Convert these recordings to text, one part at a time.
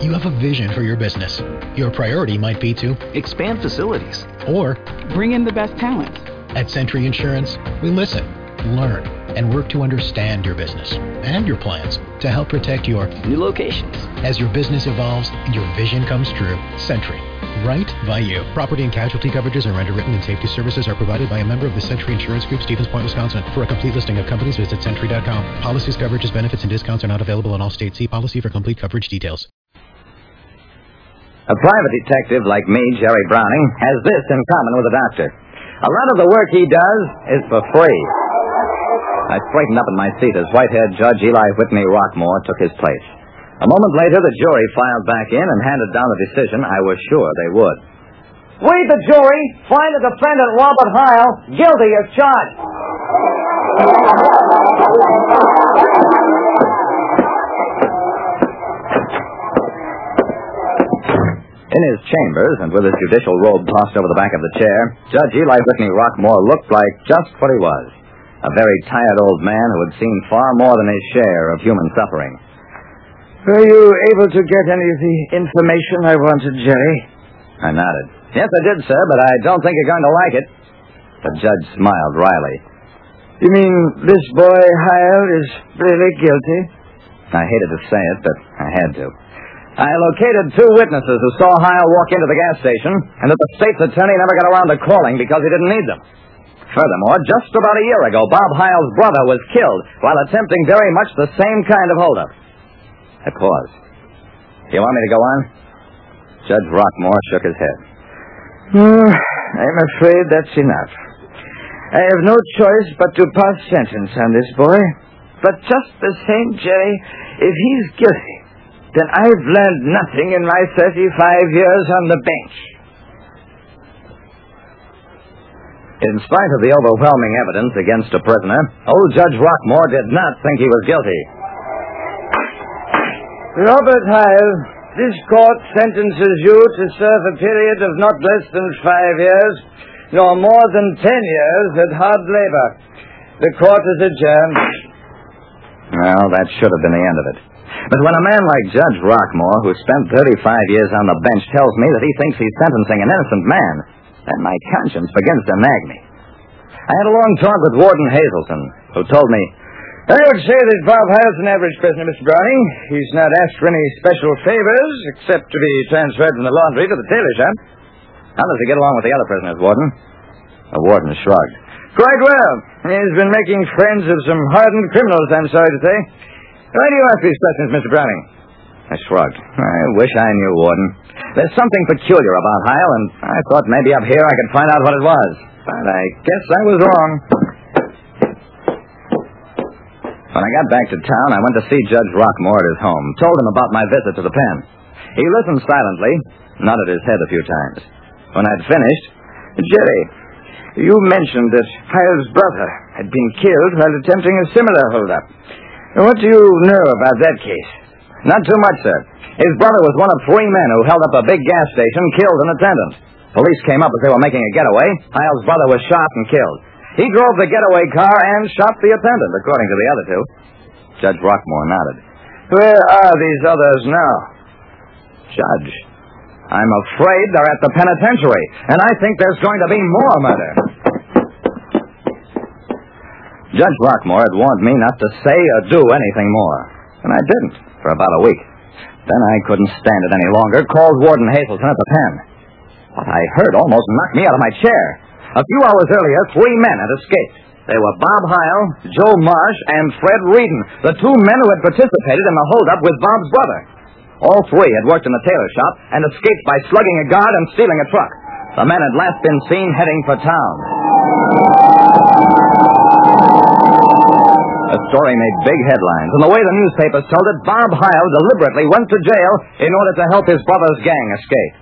You have a vision for your business. Your priority might be to expand facilities or bring in the best talent. At Sentry Insurance, we listen, learn, and work to understand your business and your plans to help protect your new locations. As your business evolves and your vision comes true, Sentry right by you. Property and casualty coverages are underwritten and safety services are provided by a member of the Sentry Insurance Group, Stevens Point, Wisconsin. For a complete listing of companies, visit Sentry.com. Policies, coverages, benefits, and discounts are not available in all states. See policy for complete coverage details. A private detective like me, Jerry Browning, has this in common with a doctor. A lot of the work he does is for free. I straightened up in my seat as white-haired Judge Eli Whitney Rockmore took his place. A moment later, the jury filed back in and handed down the decision I was sure they would. We, the jury, find the defendant Robert Heil guilty as charged. In his chambers, and with his judicial robe tossed over the back of the chair, Judge Eli Whitney Rockmore looked like just what he was a very tired old man who had seen far more than his share of human suffering. Were you able to get any of the information I wanted, Jerry? I nodded. Yes, I did, sir, but I don't think you're going to like it. The judge smiled wryly. You mean this boy Heil is really guilty? I hated to say it, but I had to. I located two witnesses who saw Heil walk into the gas station, and that the state's attorney never got around to calling because he didn't need them. Furthermore, just about a year ago, Bob Heil's brother was killed while attempting very much the same kind of holdup. I paused. You want me to go on? Judge Rockmore shook his head. Oh, I'm afraid that's enough. I have no choice but to pass sentence on this boy. But just the same, Jerry, if he's guilty, then I've learned nothing in my 35 years on the bench. In spite of the overwhelming evidence against a prisoner, old Judge Rockmore did not think he was guilty. Robert Heil, this court sentences you to serve a period of not less than five years, nor more than ten years at hard labor. The court is adjourned. Well, that should have been the end of it. But when a man like Judge Rockmore, who spent 35 years on the bench, tells me that he thinks he's sentencing an innocent man, then my conscience begins to nag me. I had a long talk with Warden Hazelton, who told me, I would say that Bob Heil's an average prisoner, Mr. Browning. He's not asked for any special favors, except to be transferred from the laundry to the tailor shop. How does he get along with the other prisoners, Warden? The warden shrugged. Quite well. He's been making friends of some hardened criminals, I'm sorry to say. Why do you ask these questions, Mr. Browning? I shrugged. I wish I knew, Warden. There's something peculiar about Heil, and I thought maybe up here I could find out what it was. But I guess I was wrong. When I got back to town, I went to see Judge Rockmore at his home, told him about my visit to the pen. He listened silently, nodded his head a few times. When I'd finished, Jerry, you mentioned that Heil's brother had been killed while attempting a similar holdup. What do you know about that case? Not too much, sir. His brother was one of three men who held up a big gas station, killed an attendant. Police came up as they were making a getaway. Heil's brother was shot and killed. He drove the getaway car and shot the attendant, according to the other two. Judge Rockmore nodded. Where are these others now? Judge, I'm afraid they're at the penitentiary, and I think there's going to be more murder. Judge Rockmore had warned me not to say or do anything more, and I didn't for about a week. Then I couldn't stand it any longer, called Warden Hazelton at the pen. What I heard almost knocked me out of my chair. A few hours earlier, three men had escaped. They were Bob Heil, Joe Marsh, and Fred Reedon, the two men who had participated in the holdup with Bob's brother. All three had worked in the tailor shop and escaped by slugging a guard and stealing a truck. The men had last been seen heading for town. The story made big headlines, and the way the newspapers told it, Bob Heil deliberately went to jail in order to help his brother's gang escape.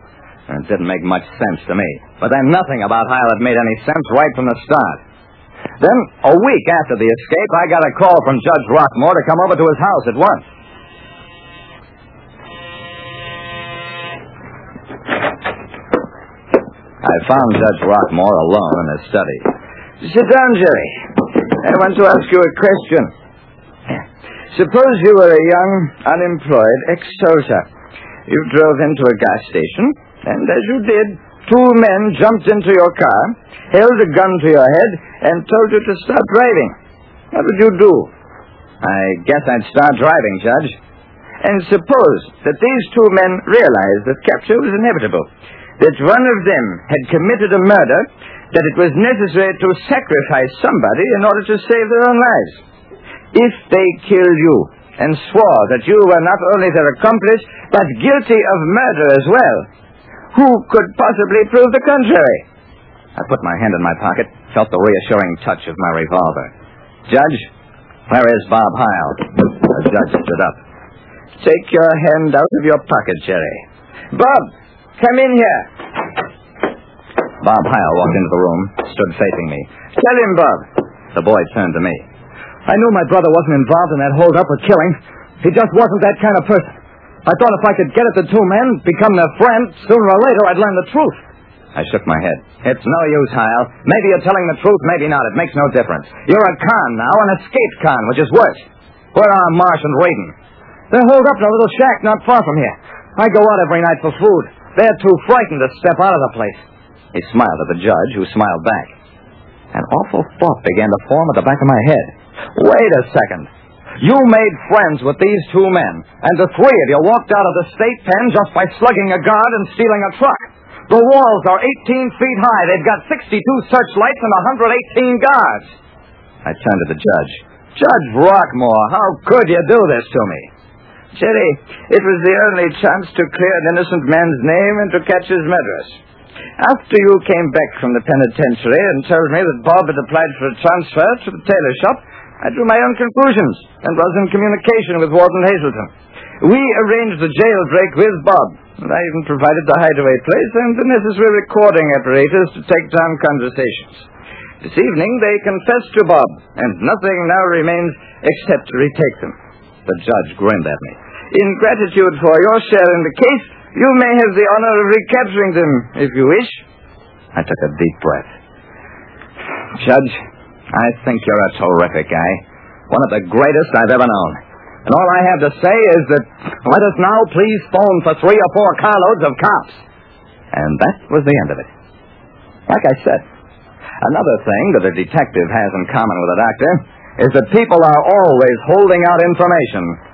And it didn't make much sense to me. But then nothing about Heil had made any sense right from the start. Then, a week after the escape, I got a call from Judge Rockmore to come over to his house at once. I found Judge Rockmore alone in his study. Sit down, Jerry. I want to ask you a question. Suppose you were a young, unemployed ex-soldier. You drove into a gas station, and as you did, two men jumped into your car, held a gun to your head, and told you to stop driving. What would you do? I guess I'd start driving, Judge. And suppose that these two men realized that capture was inevitable, that one of them had committed a murder, that it was necessary to sacrifice somebody in order to save their own lives. If they killed you and swore that you were not only their accomplice, but guilty of murder as well, who could possibly prove the contrary? I put my hand in my pocket, felt the reassuring touch of my revolver. Judge, where is Bob Heil? The judge stood up. Take your hand out of your pocket, Jerry. Bob, come in here. Bob Heil walked into the room, stood facing me. Tell him, Bob. The boy turned to me. I knew my brother wasn't involved in that hold-up or killing. He just wasn't that kind of person. I thought if I could get at the two men, become their friend, sooner or later I'd learn the truth. I shook my head. It's no use, Heil. Maybe you're telling the truth, maybe not. It makes no difference. You're a con now, an escaped con, which is worse. Where are Marsh and Raiden? They're holed up in a little shack not far from here. I go out every night for food. They're too frightened to step out of the place. He smiled at the judge, who smiled back. An awful thought began to form at the back of my head. Wait a second. You made friends with these two men, and the three of you walked out of the state pen just by slugging a guard and stealing a truck. The walls are 18 feet high. They've got 62 searchlights and 118 guards. I turned to the judge. Judge Rockmore, how could you do this to me? Jerry, it was the only chance to clear an innocent man's name and to catch his murderers. After you came back from the penitentiary and told me that Bob had applied for a transfer to the tailor shop, I drew my own conclusions and was in communication with Warden Hazelton. We arranged the jailbreak with Bob, and I even provided the hideaway place and the necessary recording apparatus to take down conversations. This evening they confessed to Bob, and nothing now remains except to retake them. The judge grinned at me. In gratitude for your share in the case, you may have the honor of recapturing them, if you wish. I took a deep breath. Judge, I think you're a terrific guy. One of the greatest I've ever known. And all I have to say is that let us now please phone for three or four carloads of cops. And that was the end of it. Like I said, another thing that a detective has in common with a doctor is that people are always holding out information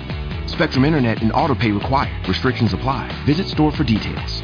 Spectrum Internet and autopay required. Restrictions apply. Visit store for details.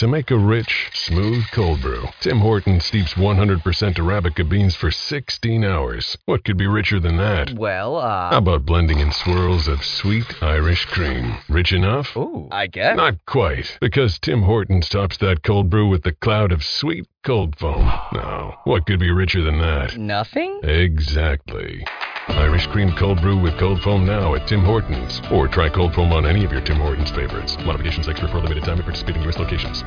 To make a rich, smooth cold brew, Tim Horton steeps 100% Arabica beans for 16 hours. What could be richer than that? Well, uh. How about blending in swirls of sweet Irish cream? Rich enough? Ooh, I guess. Not quite, because Tim Hortons tops that cold brew with the cloud of sweet cold foam. Now, what could be richer than that? Nothing? Exactly. Irish cream cold brew with cold foam now at Tim Hortons. Or try cold foam on any of your Tim Hortons favorites. Modifications extra for limited time at participating U.S. locations.